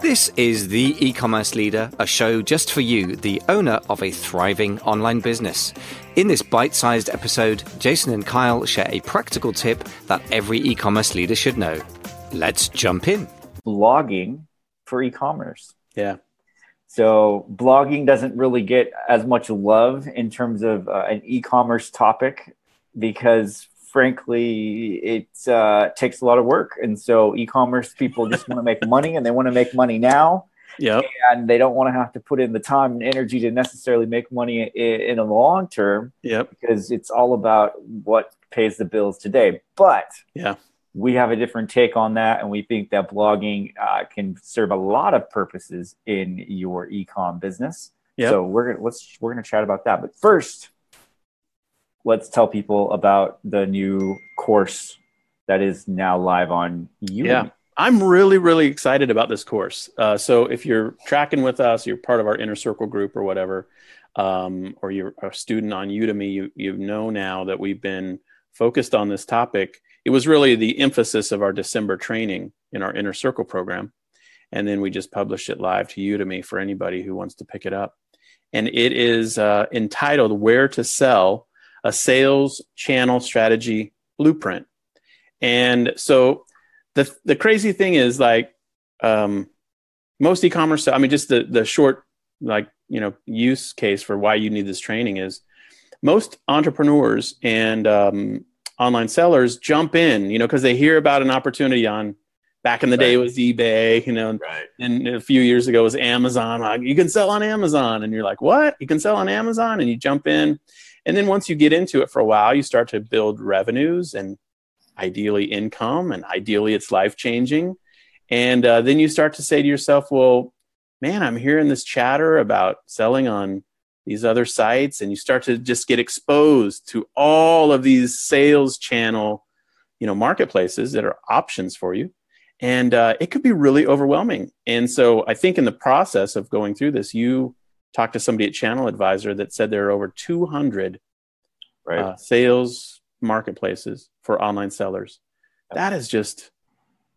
This is The E Commerce Leader, a show just for you, the owner of a thriving online business. In this bite sized episode, Jason and Kyle share a practical tip that every e commerce leader should know. Let's jump in. Blogging for e commerce. Yeah. So, blogging doesn't really get as much love in terms of uh, an e commerce topic because frankly, it uh, takes a lot of work. And so e-commerce people just want to make money and they want to make money now. Yeah. And they don't want to have to put in the time and energy to necessarily make money in, in the long term. Yep. Because it's all about what pays the bills today. But yeah, we have a different take on that, and we think that blogging uh, can serve a lot of purposes in your e-com business. Yep. So we're gonna let's we're gonna chat about that. But first, let's tell people about the new course that is now live on Udemy. Yeah. I'm really, really excited about this course. Uh, so if you're tracking with us, you're part of our inner circle group or whatever, um, or you're a student on Udemy, you, you know now that we've been focused on this topic. It was really the emphasis of our December training in our inner circle program. And then we just published it live to Udemy for anybody who wants to pick it up. And it is uh, entitled Where to Sell a sales channel strategy blueprint. And so the the crazy thing is like um, most e-commerce. I mean, just the the short like you know use case for why you need this training is most entrepreneurs and um, online sellers jump in, you know, because they hear about an opportunity on back in the right. day it was eBay, you know, right. and a few years ago it was Amazon. Like, you can sell on Amazon, and you're like, what? You can sell on Amazon, and you jump in, and then once you get into it for a while, you start to build revenues and ideally income, and ideally it's life changing. And uh, then you start to say to yourself, well, man, I'm hearing this chatter about selling on these other sites. And you start to just get exposed to all of these sales channel, you know, marketplaces that are options for you. And uh, it could be really overwhelming. And so I think in the process of going through this, you talked to somebody at Channel Advisor that said there are over 200 right. uh, sales marketplaces for online sellers. That is just,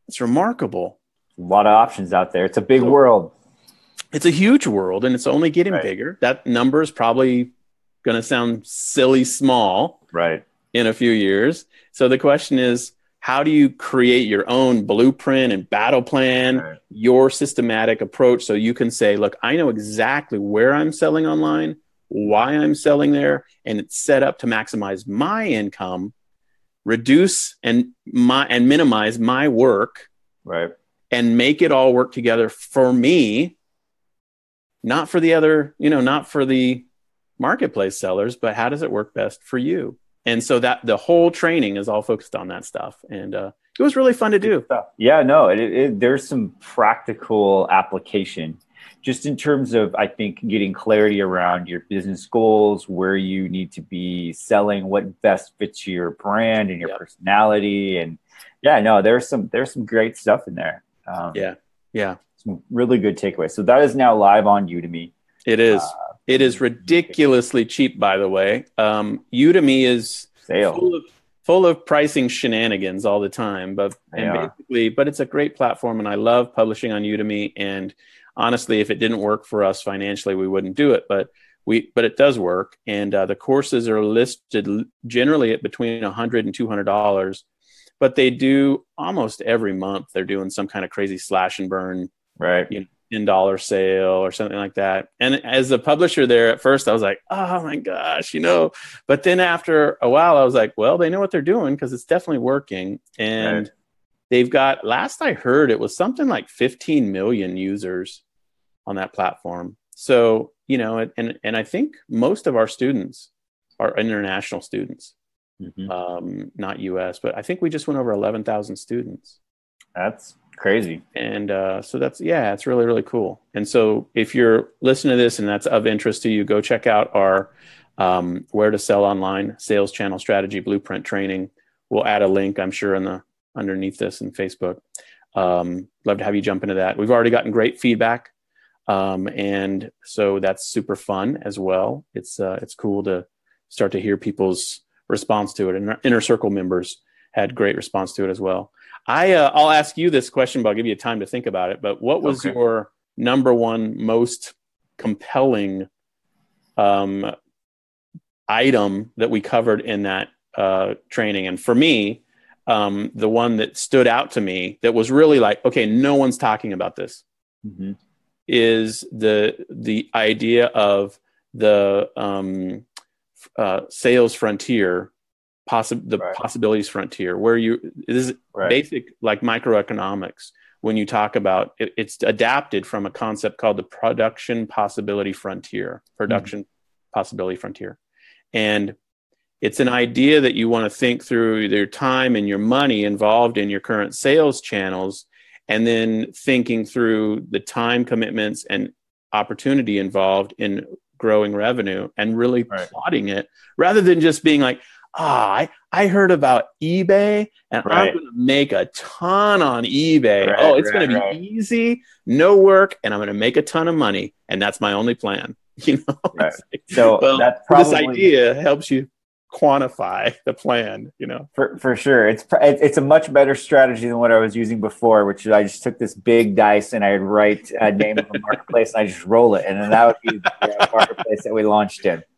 it's remarkable. A lot of options out there. It's a big world. It's a huge world and it's only getting right. bigger. That number is probably going to sound silly small. Right. In a few years. So the question is, how do you create your own blueprint and battle plan right. your systematic approach so you can say look i know exactly where i'm selling online why i'm selling there and it's set up to maximize my income reduce and my and minimize my work right and make it all work together for me not for the other you know not for the marketplace sellers but how does it work best for you and so that the whole training is all focused on that stuff. And uh, it was really fun to do. yeah no it, it, there's some practical application just in terms of i think getting clarity around your business goals where you need to be selling what best fits your brand and your yep. personality. And yeah no there's some there's some great stuff in there. Um, yeah yeah. some really good takeaways. So that is now live on udemy it is uh, it is ridiculously cheap, by the way. Um, Udemy is full of, full of pricing shenanigans all the time, but and basically, but it's a great platform, and I love publishing on Udemy. And honestly, if it didn't work for us financially, we wouldn't do it. But we, but it does work, and uh, the courses are listed generally at between a hundred and two hundred dollars. But they do almost every month. They're doing some kind of crazy slash and burn, right? You know, in dollar sale or something like that. And as a publisher there at first, I was like, oh my gosh, you know. But then after a while, I was like, well, they know what they're doing because it's definitely working. And right. they've got, last I heard, it was something like 15 million users on that platform. So, you know, and, and I think most of our students are international students, mm-hmm. um, not US, but I think we just went over 11,000 students. That's Crazy. And uh, so that's, yeah, it's really, really cool. And so if you're listening to this and that's of interest to you, go check out our um, Where to Sell Online Sales Channel Strategy Blueprint training. We'll add a link, I'm sure, in the underneath this in Facebook. Um, love to have you jump into that. We've already gotten great feedback. Um, and so that's super fun as well. It's, uh, it's cool to start to hear people's response to it. And our inner circle members had great response to it as well. I uh, I'll ask you this question, but I'll give you time to think about it. But what was Okay. your number one most compelling um, item that we covered in that uh, training? And for me, um, the one that stood out to me that was really like, okay, no one's talking about this Mhm. is the the idea of the um, uh, sales frontier, possi- the Right. possibilities frontier, where you this is Right. basic like microeconomics. When you talk about it, it's adapted from a concept called the production possibility frontier, mm-hmm. production possibility frontier, and it's an idea that you want to think through your time and your money involved in your current sales channels and then thinking through the time commitments and opportunity involved in growing revenue and really Right. plotting it rather than just being like ah I, I heard about ebay and Right. i'm going to make a ton on ebay Right, oh it's right, going to be easy no work and i'm going to make a ton of money and that's my only plan you know. Like, So well, that's this idea helps you quantify the plan you know For, for sure. It's it's a much better strategy than what I was using before, which is I just took this big dice and I'd write a name of a marketplace and I just roll it, and then that would be the marketplace that we launched in.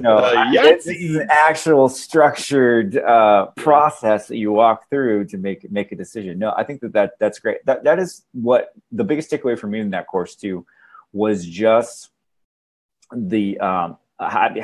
No, Uh, Yahtzee. this is an actual structured uh, process that you walk through to make make a decision. No, I think that, that that's great. That that is what the biggest takeaway for me in that course too was just the um,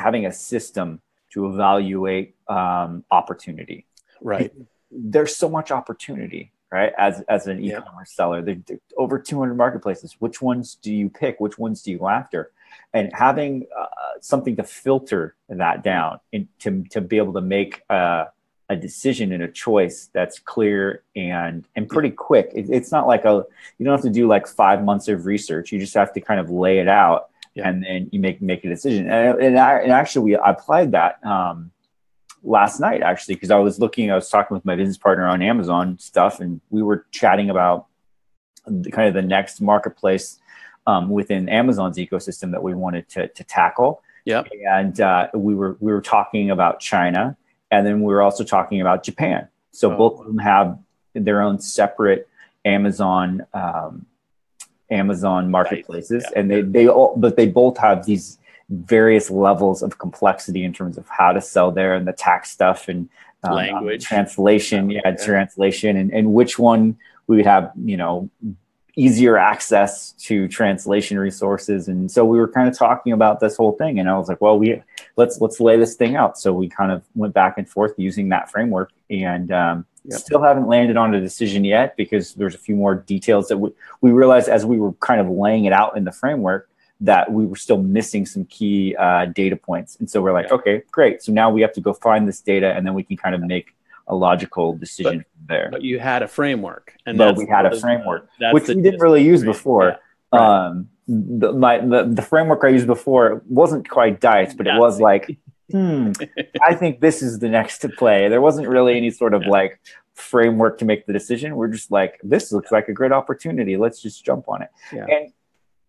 having a system to evaluate um, opportunity. right There's so much opportunity, right? As as an e-commerce seller, there there- over 200 marketplaces. Which ones do you pick? Which ones do you go after? And having uh, something to filter that down and to to be able to make uh, a decision and a choice that's clear and and pretty quick. It, it's not like a you don't have to do like five months of research. You just have to kind of lay it out Yeah. and then you make make a decision. And, and, I, and actually, we applied that um, last night actually because I was looking. I was talking with my business partner on Amazon stuff, and we were chatting about the, kind of the next marketplace um, within Amazon's ecosystem that we wanted to to tackle. Yeah, And uh, we were we were talking about China, and then we were also talking about Japan. So Oh. both of them have their own separate Amazon um, Amazon marketplaces, yeah. and they they all but they both have these various levels of complexity in terms of how to sell there and the tax stuff and um, Language. translation, yeah, Yeah. translation, and and which one we would have you know easier access to translation resources and so we were kind of talking about this whole thing and i was like well we let's let's lay this thing out so we kind of went back and forth using that framework and um, Yep. still haven't landed on a decision yet because there's a few more details that we, we realized as we were kind of laying it out in the framework that we were still missing some key uh, data points and so we're like Yeah. okay great so now we have to go find this data and then we can kind of make a logical decision from there but you had a framework and But we had a framework, that's which we didn't really use before. Yeah. Right. Um, the, my the, the framework I used before wasn't quite dice, but it was like, hmm, I think this is the next to play. There wasn't really any sort of like framework to make the decision. We're just like, this looks like a great opportunity. Let's just jump on it. Yeah. And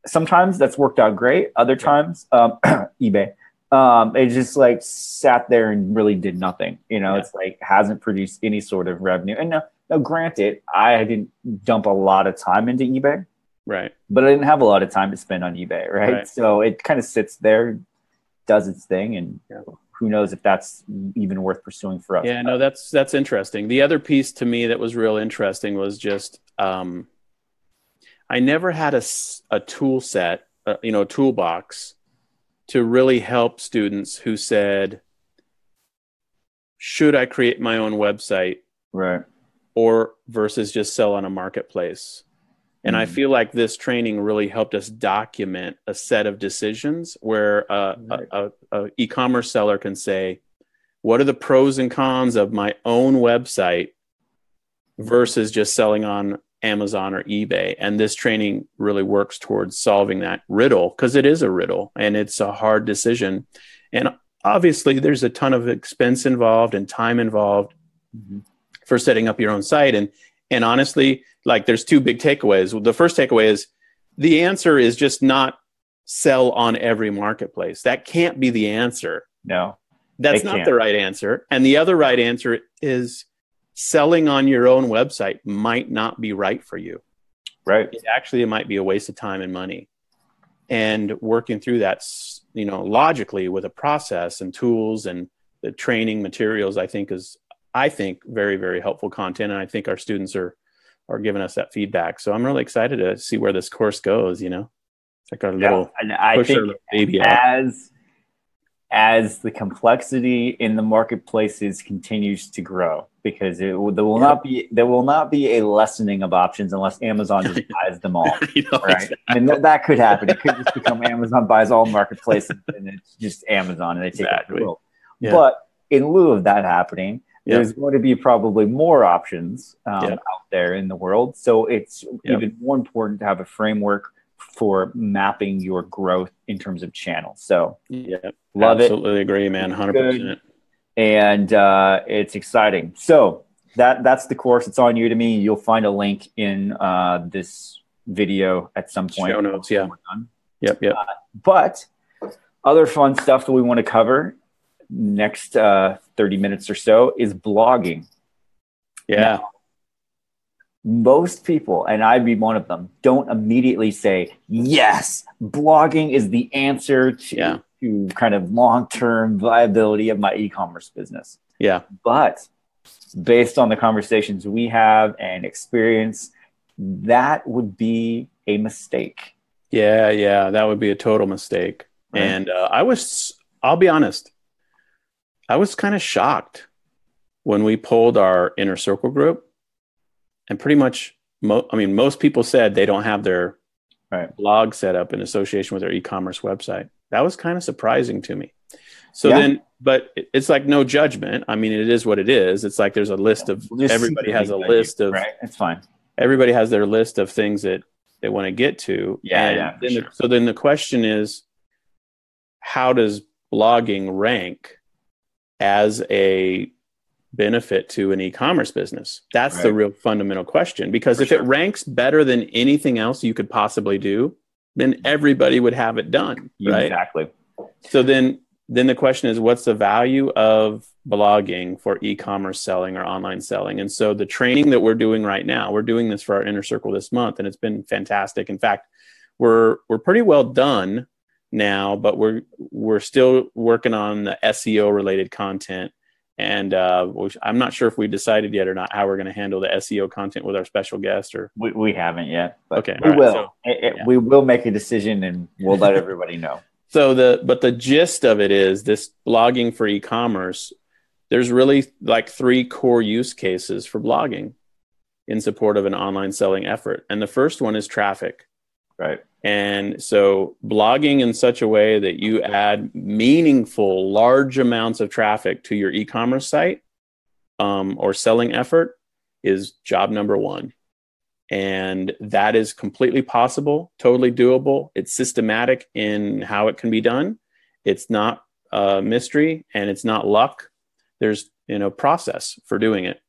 sometimes that's worked out great. Other times, um, eBay, um, it just like sat there and really did nothing. You know, Yeah. it's like hasn't produced any sort of revenue. And now, now, granted, I didn't dump a lot of time into eBay, right but I didn't have a lot of time to spend on eBay, right? Right. So it kind of sits there, does its thing, and Yeah. who knows if that's even worth pursuing for us. yeah no that's that's interesting the other piece to me that was real interesting was just um i never had a, a tool set uh, you know a toolbox to really help students who said should i create my own website Right. or versus just sell on a marketplace. And I Mhm. feel like this training really helped us document a set of decisions where uh, Right. a, a, a e-commerce seller can say, "What are the pros and cons of my own website versus just selling on Amazon or eBay?" And this training really works towards solving that riddle because it is a riddle and it's a hard decision. And obviously, there's a ton of expense involved and time involved Mhm. for setting up your own site and and honestly like there's two big takeaways the first takeaway is the answer is just not sell on every marketplace that can't be the answer No. that's not can't. the right answer and the other right answer is selling on your own website might not be right for you. Right. It actually it might be a waste of time and money. And working through that, you know, logically with a process and tools and the training materials, I think is I think very very helpful content, and I think our students are are giving us that feedback. So I'm really excited to see where this course goes. You know, it's like our Yeah, little and I think baby out. as as the complexity in the marketplaces continues to grow because it there will Yeah. not be there will not be a lessening of options unless Amazon just buys them all. You know, Right, and that, that could happen. It could just become Amazon buys all marketplaces, and it's just Amazon, and they take Exactly. the. Yeah. But in lieu of that happening, There's going to be probably more options um, out there in the world. So it's even more important to have a framework for mapping your growth in terms of channels. So Yeah, love it, absolutely agree, man. Hundred percent. and uh, it's exciting. So that that's the course. It's on Udemy. You'll find a link in uh, this video at some point. Show notes, yeah. Yep, yep. But other fun stuff that we want to cover next uh, 30 minutes or so is blogging. Yeah, Most people, and I'd be one of them, don't immediately say, yes, blogging is the answer to, Yeah. to kind of long term viability of my e commerce business. yeah, But based on the conversations we have and experience, that would be a mistake. yeah, yeah. That would be a total mistake. Right. And uh, I was, I'll be honest, I was kind of shocked when we pulled our inner circle group, and pretty much, mo- I mean, most people said they don't have their Right. blog set up in association with their e-commerce website. That was kind of surprising to me. So Yeah. then, but it's like no judgment. I mean, it is what it is. It's like there's a list of We'll everybody has a list do, of right. It's fine. everybody has their list of things that they want to get to. Yeah, And yeah, then the- sure. so then the question is, how does blogging rank as a benefit to an e-commerce business? That's the real fundamental question. Because For if sure. it ranks better than anything else you could possibly do, then everybody would have it done, right? Exactly. So then then the question is what's the value of blogging for e-commerce selling or online selling? And so the training that we're doing right now, we're doing this for our inner circle this month and it's been fantastic. In fact, we're we're pretty well done now, but we're we're still working on the SEO related content and uh, I'm not sure if we decided yet or not how we're going to handle the SEO content with our special guest or We, we haven't yet, but Okay, we right, will. so- It- it- yeah. We will make a decision and we'll let everybody know. So the but the gist of it is this blogging for e-commerce. There's really like three core use cases for blogging in support of an online selling effort. And the first one is traffic. Right. And so blogging in such a way that you add meaningful large amounts of traffic to your e-commerce site um, or selling effort is job number one. And that is completely possible, totally doable. It's systematic in how it can be done. It's not a mystery and it's not luck. There's you know process for doing it.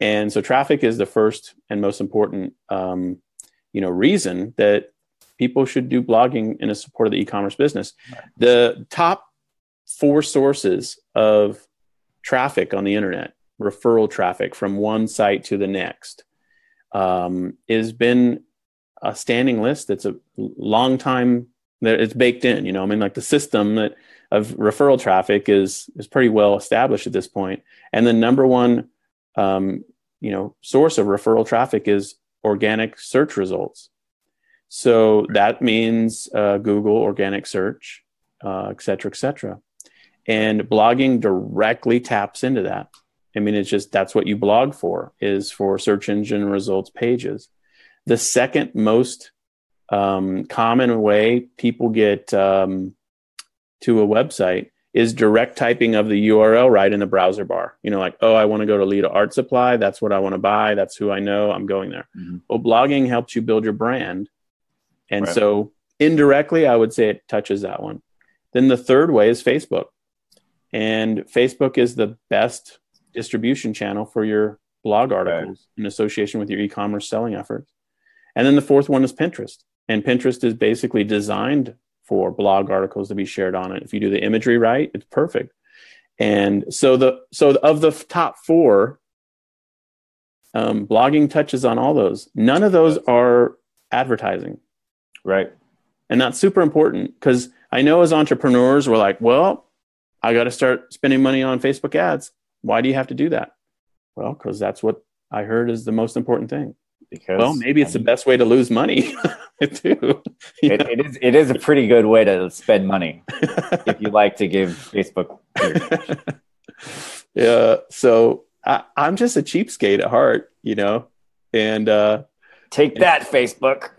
And so traffic is the first and most important um, you know reason that people should do blogging in a support of the e-commerce business. The top four sources of traffic on the internet, referral traffic from one site to the next, um, has been a standing list. That's a long time that it's baked in. You know, I mean, like the system that of referral traffic is is pretty well established at this point. And the number one, um, you know, source of referral traffic is organic search results. So that means uh, Google organic search, uh, et cetera, et cetera. And blogging directly taps into that. I mean, it's just that's what you blog for is for search engine results pages. The second most um, common way people get um, to a website is direct typing of the URL right in the browser bar. You know, like, oh, I want to go to Lita Art Supply. That's what I want to buy. That's who I know. I'm going there. Mhm. Well, blogging helps you build your brand. And Right. so indirectly, I would say it touches that one. Then the third way is Facebook. And Facebook is the best distribution channel for your blog articles in association with your e commerce selling efforts. And then the fourth one is Pinterest. And Pinterest is basically designed for blog articles to be shared on it. If you do the imagery right, it's perfect. And so the so of the top four, Um, blogging touches on all those. None of those are advertising. Right. And that's super important because I know as entrepreneurs, we're like, well, I got to start spending money on Facebook ads. Why do you have to do that? Well, because that's what I heard is the most important thing. Because Well, maybe it's I the best way to lose money too. It, it is. It is a pretty good way to spend money if you like to give Facebook. yeah. So I, I'm just a cheapskate at heart, you know, and uh, Take that, Facebook.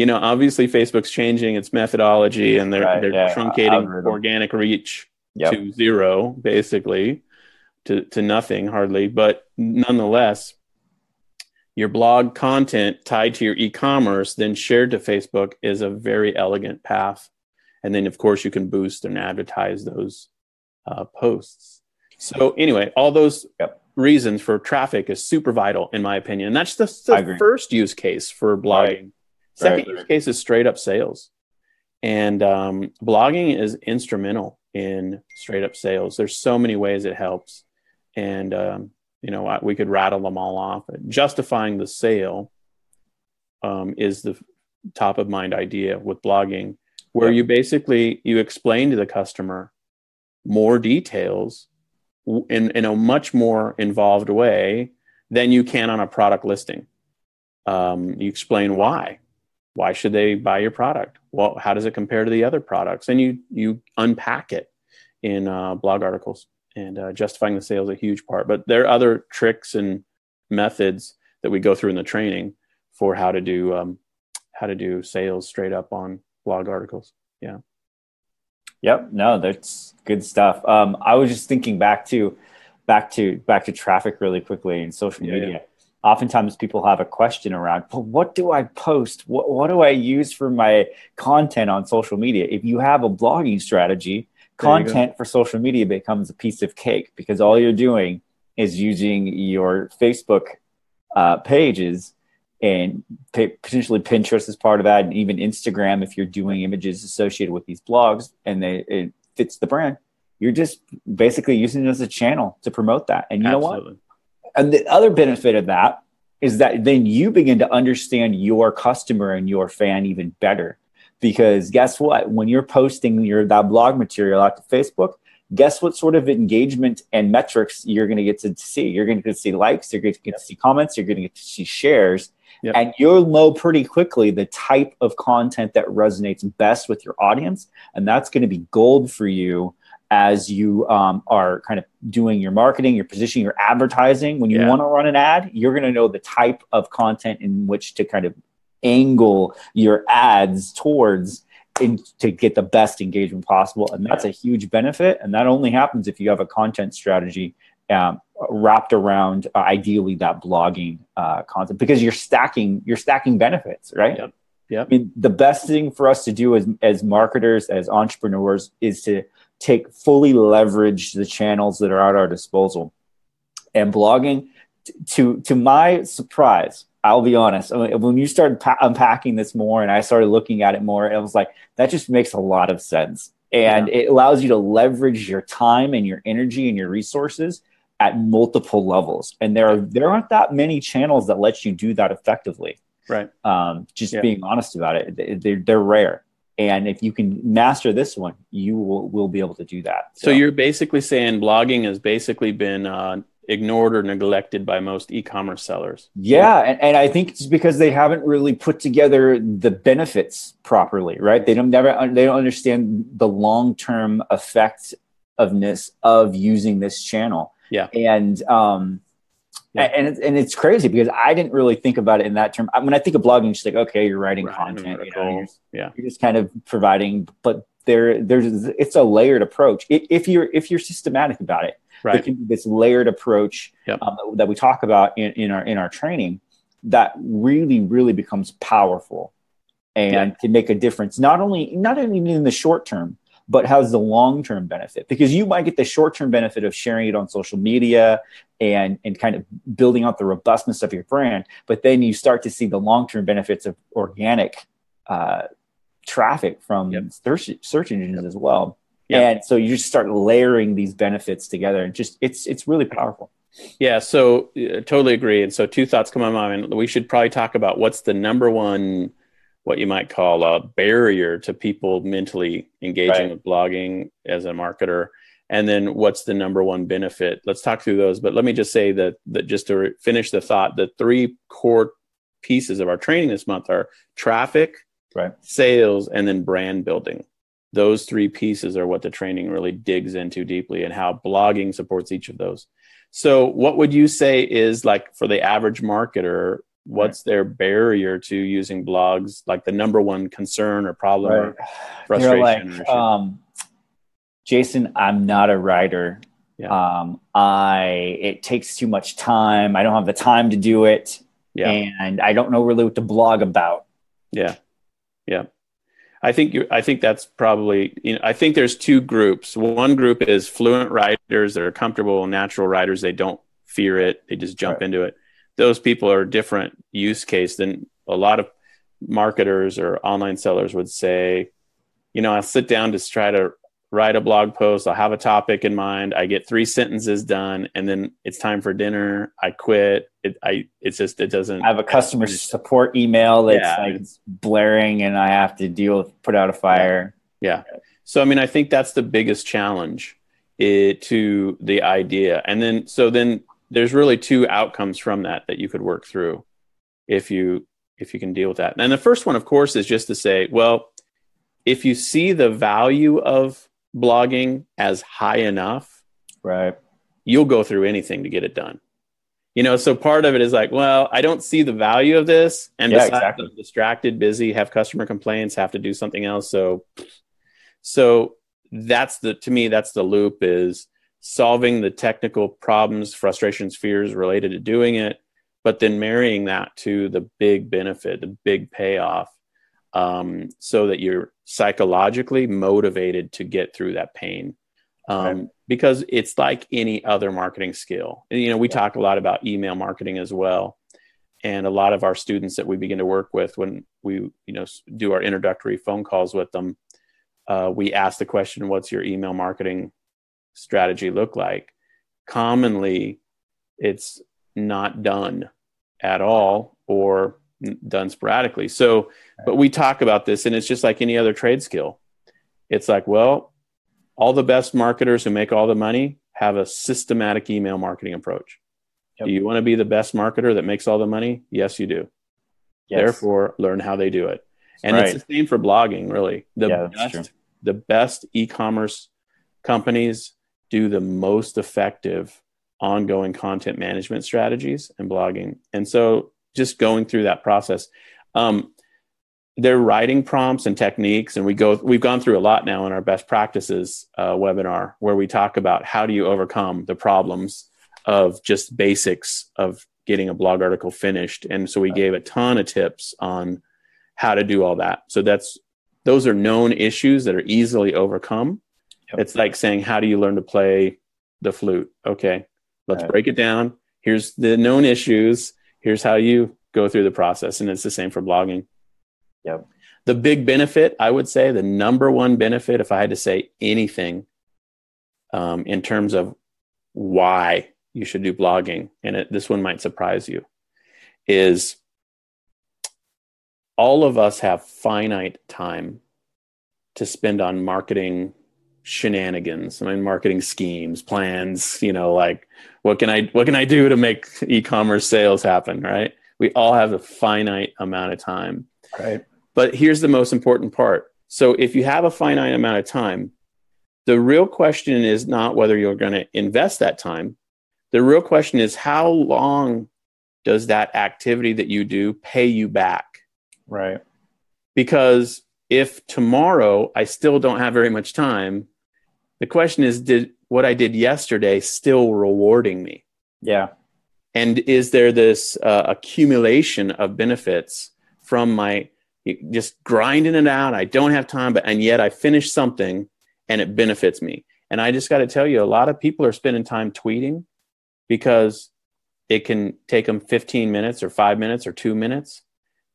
You know, obviously Facebook's changing its methodology and they're Right, they're yeah, truncating algorithm. organic reach Yep. to zero, basically, to to nothing hardly. But nonetheless, your blog content tied to your e-commerce, then shared to Facebook, is a very elegant path. And then, of course, you can boost and advertise those uh, posts. So anyway, all those Yep. reasons for traffic is super vital, in my opinion. And that's I the first use case for blogging. Second Right. use case is straight up sales. And um, blogging is instrumental in straight up sales. There's so many ways it helps. And, um, you know, I- we could rattle them all off. Justifying the sale um, is the top of mind idea with blogging, where you basically you explain to the customer more details in, in a much more involved way than you can on a product listing. Um, you explain why. Why should they buy your product? Well, how does it compare to the other products? And you you unpack it in uh, blog articles. And uh, justifying the sale is a huge part. But there are other tricks and methods that we go through in the training for how to do um, how to do sales straight up on blog articles. Yeah. Yep. No, that's good stuff. Um, I was just thinking back to back to back to traffic really quickly in social Yeah, media. Oftentimes people have a question around, well, what do I post? What, what do I use for my content on social media? If you have a blogging strategy, There you go. content for social media becomes a piece of cake because all you're doing is using your Facebook uh, pages and p- potentially Pinterest as part of that, and even Instagram if you're doing images associated with these blogs and they it fits the brand. You're just basically using it as a channel to promote that. And you know what? And the other benefit of that is that then you begin to understand your customer and your fan even better. Because guess what? When you're posting your that blog material out to Facebook, guess what sort of engagement and metrics you're going to get to see? You're going to get to see likes, you're going to get to see comments, you're going to get to see shares. Yep. And you'll know pretty quickly the type of content that resonates best with your audience. And that's going to be gold for you as you um, are kind of doing your marketing, your positioning, your advertising. When you Yeah. want to run an ad, you're going to know the type of content in which to kind of angle your ads towards in, to get the best engagement possible. And that's a huge benefit. And that only happens if you have a content strategy um, wrapped around uh, ideally that blogging uh, content because you're stacking you're stacking benefits, right? Yep. Yep. I mean, the best thing for us to do as as marketers, as entrepreneurs, is to take fully leverage the channels that are at our disposal. And blogging, t- to to my surprise, I'll be honest. When you started pa- unpacking this more, and I started looking at it more, I was like, that just makes a lot of sense, and it allows you to leverage your time and your energy and your resources at multiple levels. And there are there aren't that many channels that let you do that effectively Right. um, just Yeah. being honest about it they're, they're rare and if you can master this one you will, will be able to do that So you're basically saying blogging has basically been uh, ignored or neglected by most e-commerce sellers. yeah and, and i think it's because they haven't really put together the benefits properly right they don't never they don't understand the long-term effectiveness of using this channel Yeah. and um Yeah. and it's, and it's crazy because I didn't really think about it in that term. I- When I think of blogging, it's just like okay, you're writing content, you know, you're, Yeah. you're just kind of providing but there there's it's a layered approach if you're if you're systematic about it there can be this layered approach Yep. um, that we talk about in, in our in our training that really really becomes powerful and can make a difference not only not only in the short term but has the long term benefit because you might get the short term benefit of sharing it on social media and and kind of building out the robustness of your brand but then you start to see the long term benefits of organic uh, traffic from Yep. search search engines as well Yep. and so you just start layering these benefits together and just it's it's really powerful Yeah, so uh, totally agree. And so two thoughts come to mind. We should probably talk about what's the number one, what you might call a barrier to people mentally engaging right. with blogging as a marketer, and then what's the number one benefit. Let's talk through those. But let me just say that that just to finish the thought, the three core pieces of our training this month are traffic, right. sales, and then brand building. Those three pieces are what the training really digs into deeply, and how blogging supports each of those. So, what would you say is like for the average marketer? What's their barrier to using blogs? Like the number one concern or problem right. or frustration? You're Like, um, Jason, I'm not a writer. Yeah. Um, I it takes too much time. I don't have the time to do it. Yeah. And I don't know really what to blog about. Yeah. Yeah. I think you I think that's probably you know I think there's two groups. One group is fluent writers that are comfortable natural writers. They don't fear it. They just jump right. into it. Those people are a different use case than a lot of marketers or online sellers would say, you know, I'll sit down to try to write a blog post. I'll have a topic in mind. I get three sentences done, and then it's time for dinner. I quit. It, I it's just it doesn't. I have a customer support email that's yeah, like blaring, and I have to deal with put out a fire. Yeah. yeah. So I mean, I think that's the biggest challenge it, to the idea, and then so then there's really two outcomes from that that you could work through if you if you can deal with that. And the first one, of course, is just to say, well, if you see the value of blogging as high enough, right, you'll go through anything to get it done. You know, so part of it is like, well, I don't see the value of this, and yeah, exactly. I'm distracted, busy, have customer complaints, have to do something else. So, so that's the to me that's the loop is solving the technical problems, frustrations, fears related to doing it, but then marrying that to the big benefit, the big payoff um, so that you're psychologically motivated to get through that pain. Um, right. Because it's like any other marketing skill. And, you know, we yeah. talk a lot about email marketing as well. And a lot of our students that we begin to work with when we, you know, do our introductory phone calls with them, uh, we ask the question, "What's your email marketing strategy look like?" Commonly, it's not done at all, or done sporadically. So, but we talk about this, and it's just like any other trade skill. It's like, well, all the best marketers who make all the money have a systematic email marketing approach. Yep. Do you want to be the best marketer that makes all the money? Yes, you do. Yes. Therefore, learn how they do it. And right. it's the same for blogging, really. The yeah, best, the best e-commerce companies do the most effective ongoing content management strategies and blogging. And so just going through that process. Um, they're writing prompts and techniques, and we go. We've gone through a lot now in our best practices uh, webinar, where we talk about how do you overcome the problems of just basics of getting a blog article finished. And so we gave a ton of tips on how to do all that. So that's those are known issues that are easily overcome. Yep. It's like saying, how do you learn to play the flute? Okay, let's right. break it down. Here's the known issues here's how you go through the process. And it's the same for blogging. Yep. The big benefit, I would say, the number one benefit, if I had to say anything um, in terms of why you should do blogging, and it, this one might surprise you, is all of us have finite time to spend on marketing shenanigans. I mean, marketing schemes, plans, you know, like what can I what can I do to make e-commerce sales happen, right? We all have a finite amount of time. Right. But here's the most important part. So if you have a finite amount of time, the real question is not whether you're going to invest that time. The real question is how long does that activity that you do pay you back? Right. Because if tomorrow I still don't have very much time, the question is did what I did yesterday still rewarding me? Yeah. And is there this uh, accumulation of benefits from my just grinding it out? I don't have time, but and yet I finish something and it benefits me. And I just got to tell you, a lot of people are spending time tweeting because it can take them 15 minutes or five minutes or two minutes.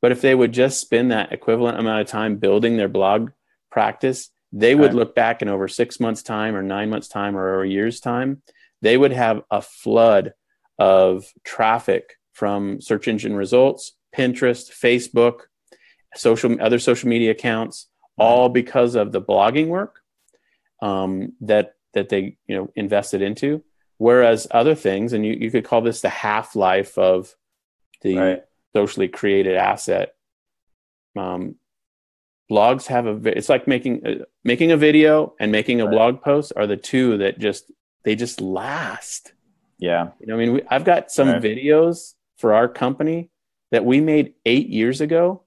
But if they would just spend that equivalent amount of time building their blog practice, they would look back in over six months' time or nine months' time or a year's time. They would have a flood of traffic from search engine results, Pinterest, Facebook, social other social media accounts, all because of the blogging work um, that that they you know invested into. Whereas other things, and you, you could call this the half life of the right. Socially created asset. Um, blogs have a it's like making uh, making a video and making a right. blog post are the two that just they just last yeah you know i mean we, i've got some right. videos for our company that we made eight years ago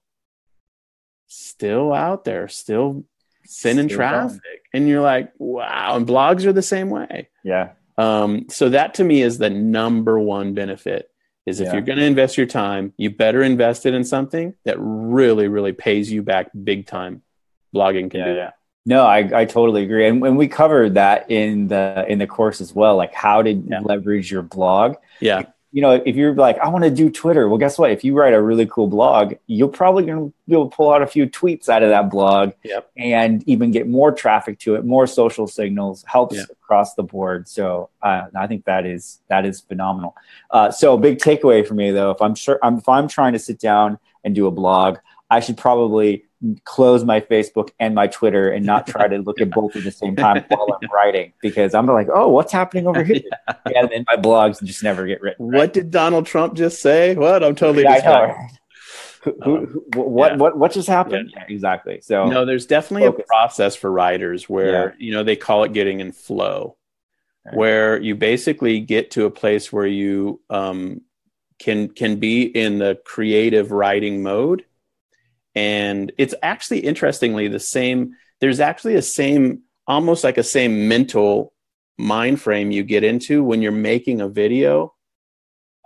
still out there still sending still traffic and you're like wow and blogs are the same way yeah um, so that to me is the number one benefit is if yeah. you're going to invest your time, you better invest it in something that really, really pays you back big time. Blogging can yeah, do that. No, I, I totally agree. And when we covered that in the in the course as well, like how to yeah. leverage your blog. Yeah you know, if you're like, I want to do Twitter, well, guess what? If you write a really cool blog, you're probably going to be able to pull out a few tweets out of that blog yep. and even get more traffic to it, more social signals, helps yep. across the board. So uh, I think that is that is phenomenal. Uh, so big takeaway for me though, if I'm sure I'm, if I'm trying to sit down and do a blog, I should probably close my Facebook and my Twitter and not try to look at both at the same time while I'm writing because I'm like, oh, what's happening over here? yeah. And then my blogs just never get written. Right? What did Donald Trump just say? What? I'm totally yeah, who, who, who, what, yeah. what what just happened? Yeah. exactly. So no, there's definitely focus. a process for writers where you know they call it getting in flow, right. where you basically get to a place where you um, can can be in the creative writing mode and it's actually interestingly the same there's actually a same almost like a same mental mind frame you get into when you're making a video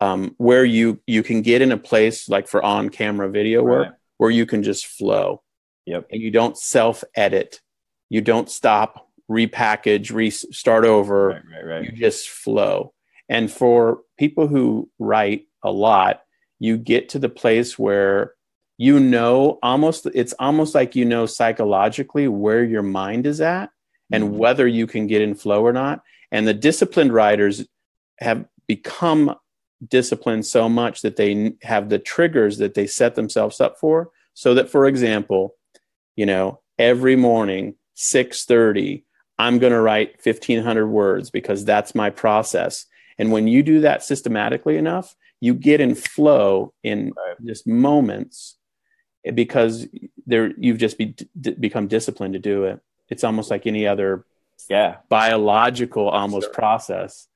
um, where you you can get in a place like for on camera video work right. where you can just flow. Yep. And you don't self edit you don't stop repackage restart over. Right, right, right. you just flow. And for people who write a lot you get to the place where you know almost it's almost like you know psychologically where your mind is at and mm-hmm. whether you can get in flow or not and the disciplined writers have become disciplined so much that they have the triggers that they set themselves up for so that for example you know every morning 6:30 I'm going to write 1500 words because that's my process and when you do that systematically enough you get in flow in right. just moments because there you've just be, d- become disciplined to do it. It's almost like any other yeah biological almost sure. process,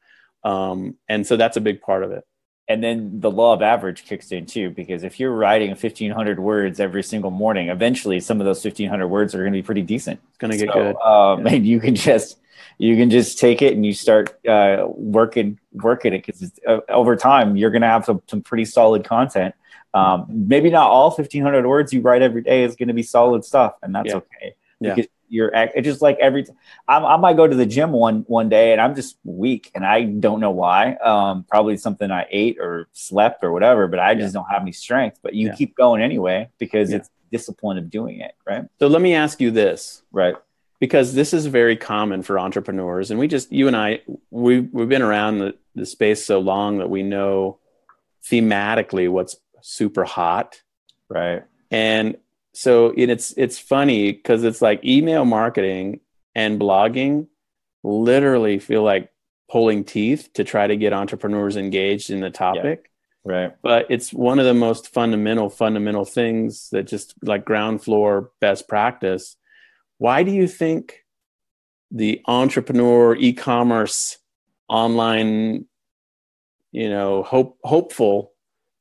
um, and so that's a big part of it. And then the law of average kicks in too, because if you're writing 1,500 words every single morning, eventually some of those 1,500 words are going to be pretty decent. It's going to get so, good. Um, yeah. And you can just you can just take it and you start uh, working working it because uh, over time you're going to have some, some pretty solid content um, maybe not all 1500 words you write every day is going to be solid stuff, and that's yeah. okay. Yeah. Because you're it's just like every I, I might go to the gym one one day and I'm just weak and I don't know why. Um, probably something I ate or slept or whatever, but I just yeah. don't have any strength. But you yeah. keep going anyway because it's discipline of doing it, right? So let me ask you this, right? Because this is very common for entrepreneurs, and we just you and I we we've been around the, the space so long that we know thematically what's super hot. Right. And so it's it's funny because it's like email marketing and blogging literally feel like pulling teeth to try to get entrepreneurs engaged in the topic. Yeah. Right. But it's one of the most fundamental, fundamental things that just like ground floor best practice. Why do you think the entrepreneur e-commerce online, you know, hope hopeful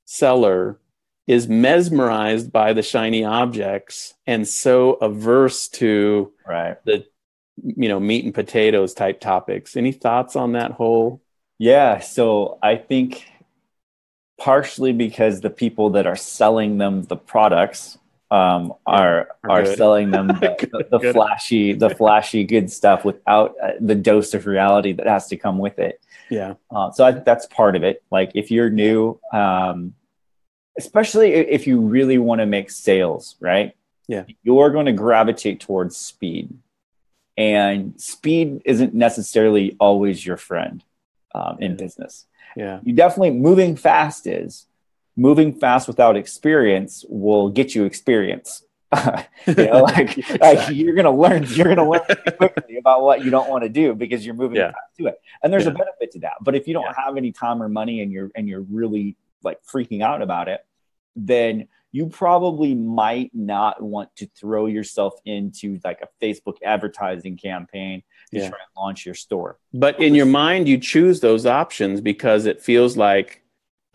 seller is mesmerized by the shiny objects and so averse to right. the you know meat and potatoes type topics any thoughts on that whole yeah so i think partially because the people that are selling them the products um, are are, are selling them the, the, the flashy the flashy good stuff without uh, the dose of reality that has to come with it yeah. Uh, so I think that's part of it. Like if you're new, um, especially if you really want to make sales, right? Yeah. You're going to gravitate towards speed. And speed isn't necessarily always your friend um, in business. Yeah. You definitely moving fast is moving fast without experience will get you experience. you know, like, exactly. like you're gonna learn, you're gonna learn quickly about what you don't want to do because you're moving Yeah. fast to it. And there's Yeah. a benefit to that. But if you don't Yeah. have any time or money and you're and you're really like freaking out about it, then you probably might not want to throw yourself into like a Facebook advertising campaign to try and launch your store. But in your mind, you choose those options because it feels like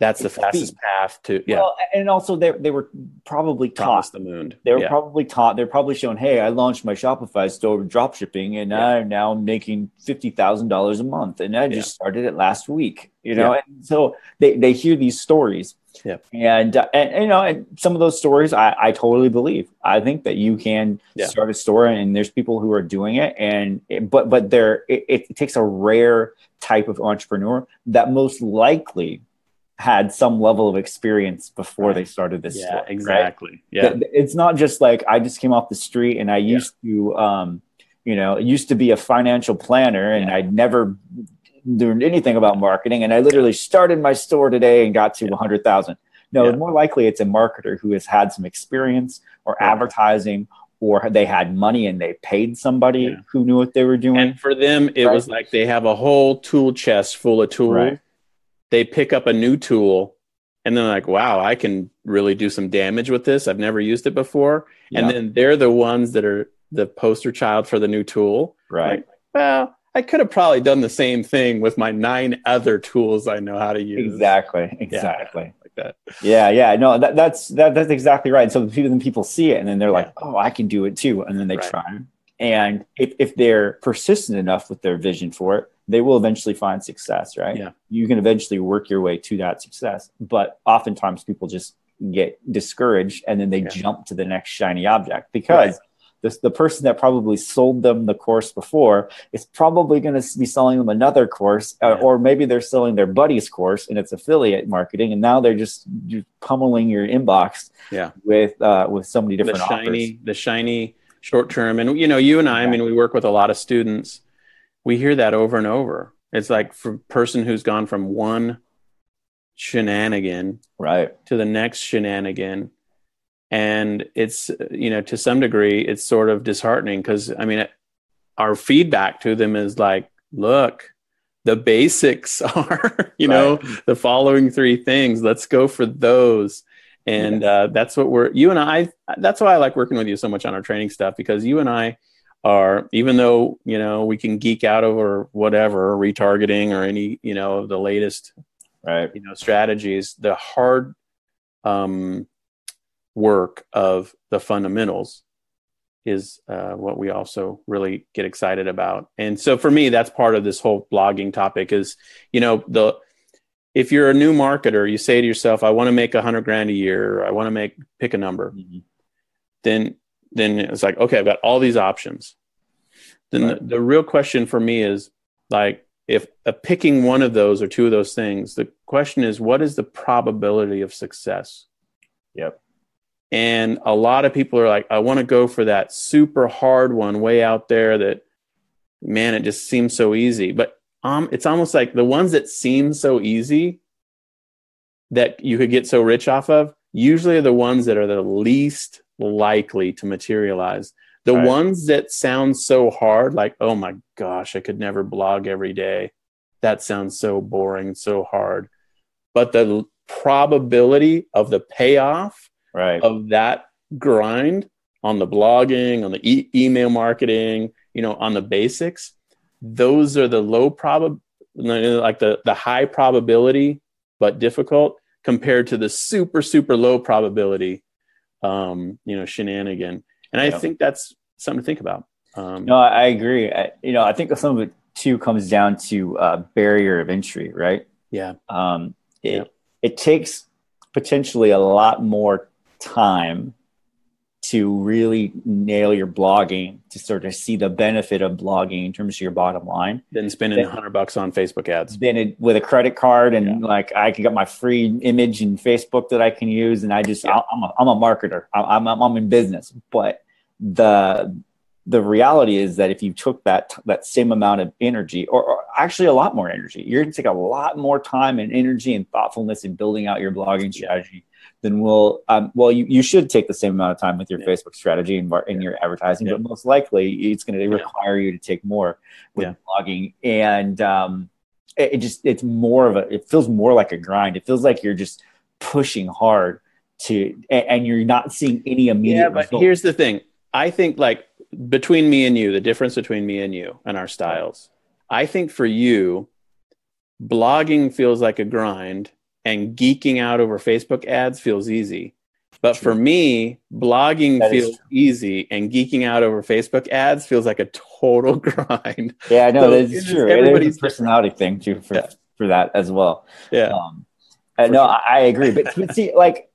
that's the fastest path to yeah, Well, and also they they were probably taught the moon. They were yeah. probably taught. They're probably shown, "Hey, I launched my Shopify store drop shipping, and Yeah. I'm now making fifty thousand dollars a month, and I just started it last week." You know, Yeah. and so they they hear these stories, Yeah. and, uh, and and, you know, and some of those stories I I totally believe. I think that you can Yeah. start a store, and there's people who are doing it, and but but there it, it takes a rare type of entrepreneur that most likely had some level of experience before Right. they started this yeah, store, right? exactly. Yeah. It's not just like I just came off the street and I used to, um, you know, used to be a financial planner and Yeah. I'd never learned anything about marketing. And I literally started my store today and got to Yeah. 100,000. No, Yeah. more likely it's a marketer who has had some experience or Yeah. advertising or they had money and they paid somebody Yeah. who knew what they were doing. And for them, it Right. was like they have a whole tool chest full of tools. Right. They pick up a new tool and they're like, wow, I can really do some damage with this. I've never used it before. And then they're the ones that are the poster child for the new tool. right. Like, well, I could have probably done the same thing with my nine other tools I know how to use. Exactly. Exactly. Like that. Yeah, yeah, no, that, that's that, that's exactly right. So the people, then people see it, and then they're like, "Oh, I can do it too," and then they Right. try. And if if they're persistent enough with their vision for it, they will eventually find success. Right? Yeah. you can eventually work your way to that success. But oftentimes, people just get discouraged, and then they Yeah. jump to the next shiny object because. The, the person that probably sold them the course before is probably going to be selling them another course, uh, Yeah. or maybe they're selling their buddy's course and it's affiliate marketing, and now they're just, just pummeling your inbox Yeah. with uh, with so many the different shiny, the shiny short term. And you know, you and I, I mean, we work with a lot of students. We hear that over and over. It's like for a person who's gone from one shenanigan. Right. to the next shenanigan. And it's, you know, to some degree, it's sort of disheartening because, I mean, it, our feedback to them is like, look, the basics are, you know, the following three things. Let's go for those. And uh, that's what we're, you and I, that's why I like working with you so much on our training stuff because you and I are, even though, you know, we can geek out over whatever, retargeting or any, you know, the latest Right. you know strategies the hard um, work of the fundamentals is uh, what we also really get excited about and so for me that's part of this whole blogging topic is you know the if you're a new marketer you say to yourself i want to make a hundred grand a year i want to make pick a number Mhm. then then it's like okay i've got all these options then Right. the, the real question for me is like if uh, picking one of those or two of those things the question is what is the probability of success Yep. and a lot of people are like i want to go for that super hard one way out there that man it just seems so easy but um it's almost like the ones that seem so easy that you could get so rich off of usually are the ones that are the least likely to materialize the Right. ones that sound so hard like oh my gosh i could never blog every day that sounds so boring so hard but the probability of the payoff Right. of that grind on the blogging on the e- email marketing you know on the basics those are the low prob like the the high probability but difficult compared to the super super low probability um you know shenanigan and i Yeah. think that's something to think about um No, I I agree. I, you know, I think some of it too comes down to uh, barrier of entry, right? yeah Um, it, Yeah. it takes potentially a lot more time to really nail your blogging to sort of see the benefit of blogging in terms of your bottom line then spending a hundred bucks on facebook ads than it with a credit card and Yeah. like I can get my free image in Facebook that I can use and I just Yeah. I'm a, I'm a marketer I'm, I'm I'm in business but the the reality is that if you took that that same amount of energy or, or actually a lot more energy you're going to take a lot more time and energy and thoughtfulness in building out your blogging strategy then we'll um, well you, you should take the same amount of time with your yeah. facebook strategy and, in your advertising yeah. but most likely it's going to require you to take more with yeah. blogging and um, it, it, just it's more of a it feels more like a grind it feels like you're just pushing hard to and, and you're not seeing any immediate yeah but results. here's the thing i think like between me and you the difference between me and you and our styles i think for you blogging feels like a grind and geeking out over Facebook ads feels easy. But true. for me, blogging that feels easy and geeking out over Facebook ads feels like a total grind. Yeah, I know so that's true. Everybody's personality thing too for, yeah. for that as well. Yeah. Um, no, sure. I, I, agree. But, but see, like,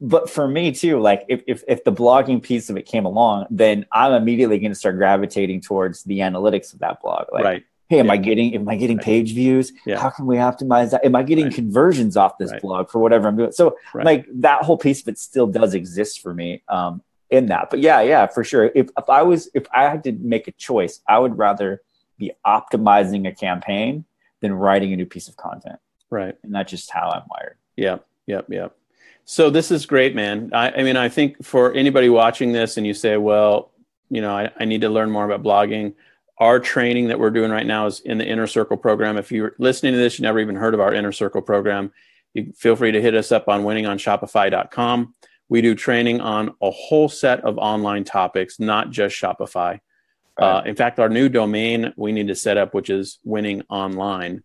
but for me too, like if, if, if the blogging piece of it came along, then I'm immediately going to start gravitating towards the analytics of that blog. Like, right. hey am yeah. i getting am i getting page views? Yeah. how can we optimize that? Am i getting right. conversions off this right. blog for whatever i'm doing? So right. like that whole piece of it still does exist for me um, in that. But yeah yeah for sure. If, if i was if i had to make a choice i would rather be optimizing a campaign than writing a new piece of content. Right. And that's just how i'm wired. Yeah yep. Yep so this is great man. I, I mean i think for anybody watching this and you say well you know I, I need to learn more about blogging our training that we're doing right now is in the inner circle program. If you're listening to this you never even heard of our inner circle program you feel free to hit us up on winningonshopify.com we do training on a whole set of online topics not just shopify. Right. uh, in fact our new domain we need to set up which is winning online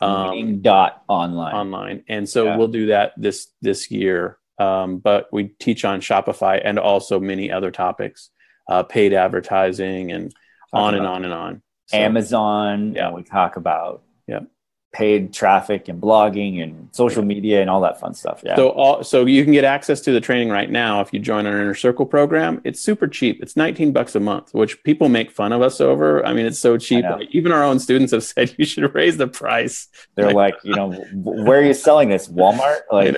um, dot online online and so yeah. we'll do that this this year um, but we teach on shopify and also many other topics uh, paid advertising and on and on and on. So, Amazon. Yeah. we talk about paid traffic and blogging and social media and all that fun stuff. Yeah. So all, so you can get access to the training right now if you join our inner circle program. It's super cheap. It's 19 bucks a month, which people make fun of us over. I mean, it's so cheap. Like, even our own students have said you should raise the price. They're like, you know, where are you selling this? Walmart? Like,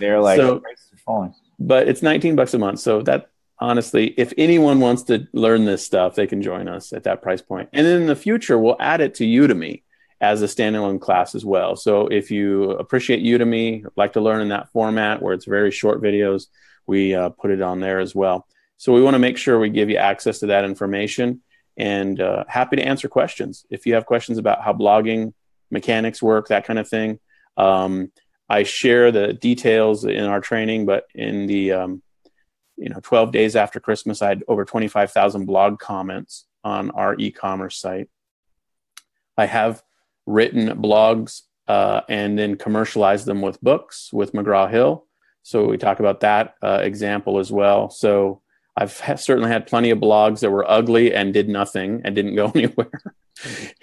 they're like, so, falling. But it's 19 bucks a month. So that honestly, if anyone wants to learn this stuff, they can join us at that price point. And then in the future, we'll add it to Udemy as a standalone class as well. So if you appreciate Udemy, like to learn in that format where it's very short videos, we uh, put it on there as well. So we want to make sure we give you access to that information and uh, happy to answer questions. If you have questions about how blogging mechanics work, that kind of thing, um, I share the details in our training, but in the um, you know 12 days after christmas i had over 25000 blog comments on our e-commerce site i have written blogs uh, and then commercialized them with books with mcgraw-hill so we talk about that uh, example as well so i've ha- certainly had plenty of blogs that were ugly and did nothing and didn't go anywhere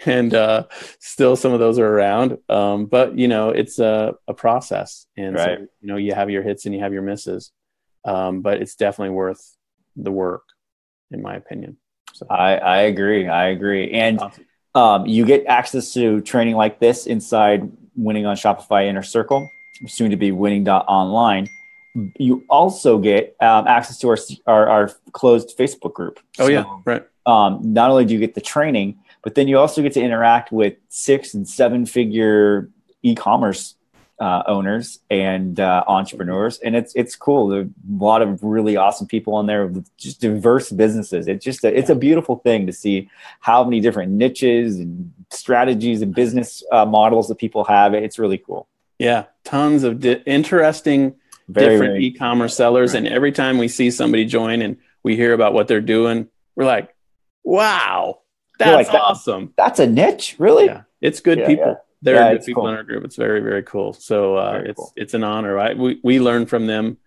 and uh, still some of those are around um, but you know it's a, a process and right. so, you know you have your hits and you have your misses um, but it's definitely worth the work, in my opinion. So. I, I agree. I agree. And awesome. Um, you get access to training like this inside Winning on Shopify Inner Circle, soon to be winning.online. You also get um, access to our, our, our, closed Facebook group. Oh, so, yeah. Right. Um, not only do you get the training, but then you also get to interact with six and seven figure e-commerce uh, owners and uh, entrepreneurs, and it's it's cool. There's a lot of really awesome people on there with just diverse businesses. It's just a, it's a beautiful thing to see how many different niches and strategies and business uh, models that people have. It's really cool. Yeah, tons of di- interesting very, different very, e-commerce sellers, right. and every time we see somebody join and we hear about what they're doing, we're like, "Wow, that's like, awesome! That, that's a niche, really." Yeah, it's good yeah, people. Yeah there yeah, are good people cool. in our group. It's very, very cool. So uh, very it's cool. it's an honor. Right? We we learn from them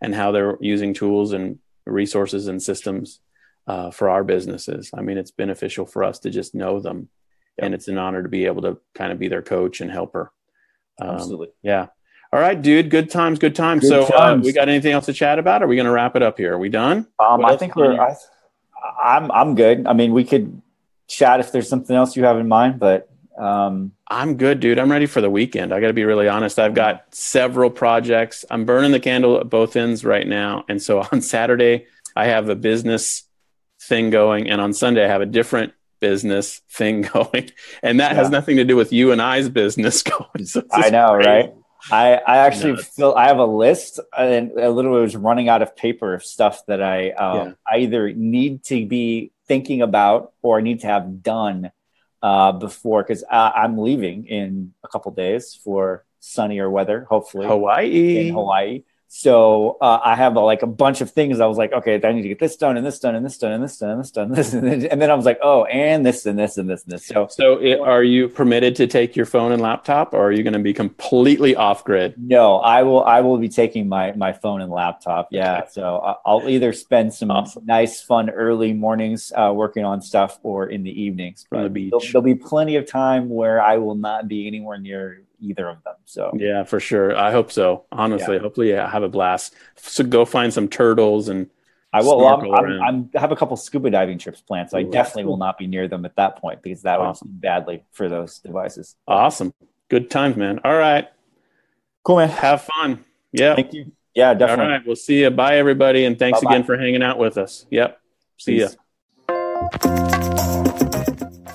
and how they're using tools and resources and systems uh, for our businesses. I mean, it's beneficial for us to just know them, yep. and it's an honor to be able to kind of be their coach and helper. Um, Absolutely. Yeah. All right, dude. Good times. Good times. Good so, times. Uh, we got anything else to chat about? Are we going to wrap it up here? Are we done? Um, I think we're. I, I'm. I'm good. I mean, we could chat if there's something else you have in mind, but um, I'm good, dude. I'm ready for the weekend. I got to be really honest. I've got several projects. I'm burning the candle at both ends right now. And so on Saturday, I have a business thing going, and on Sunday I have a different business thing going, and that Yeah. has nothing to do with you and I's business going. So I know, great. right? I, I actually Nuts. feel I have a list and I literally was running out of paper of stuff that I um, Yeah. I either need to be thinking about or need to have done uh, before because I'm leaving in a couple days for sunnier weather, hopefully Hawaii. in Hawaii. So uh, I have uh, like a bunch of things. I was like, okay, I need to get this done and this done and this done and this done and this done and this and this. And then I was like, oh, and this and this and this and this. So So, it, are you permitted to take your phone and laptop, or are you going to be completely off grid? No, I will. I will be taking my my phone and laptop. Yeah, Okay. so I'll either spend some Awesome. nice, fun early mornings uh, working on stuff, or in the evenings. From the. There'll, there'll be plenty of time where I will not be anywhere near either of them. So Yeah, for sure. I hope so. Honestly, hopefully, yeah, have a blast. So go find some turtles and I will. I'm, I'm. I'm, I have a couple scuba diving trips planned, so I definitely cool. will not be near them at that point because that Awesome. would be badly for those devices. awesome, good times, man. All right, Cool, man. have fun. Yeah. Thank you. Yeah, definitely. right, we'll see you. Bye, everybody, and thanks Bye-bye. again for hanging out with us. Yep. See ya.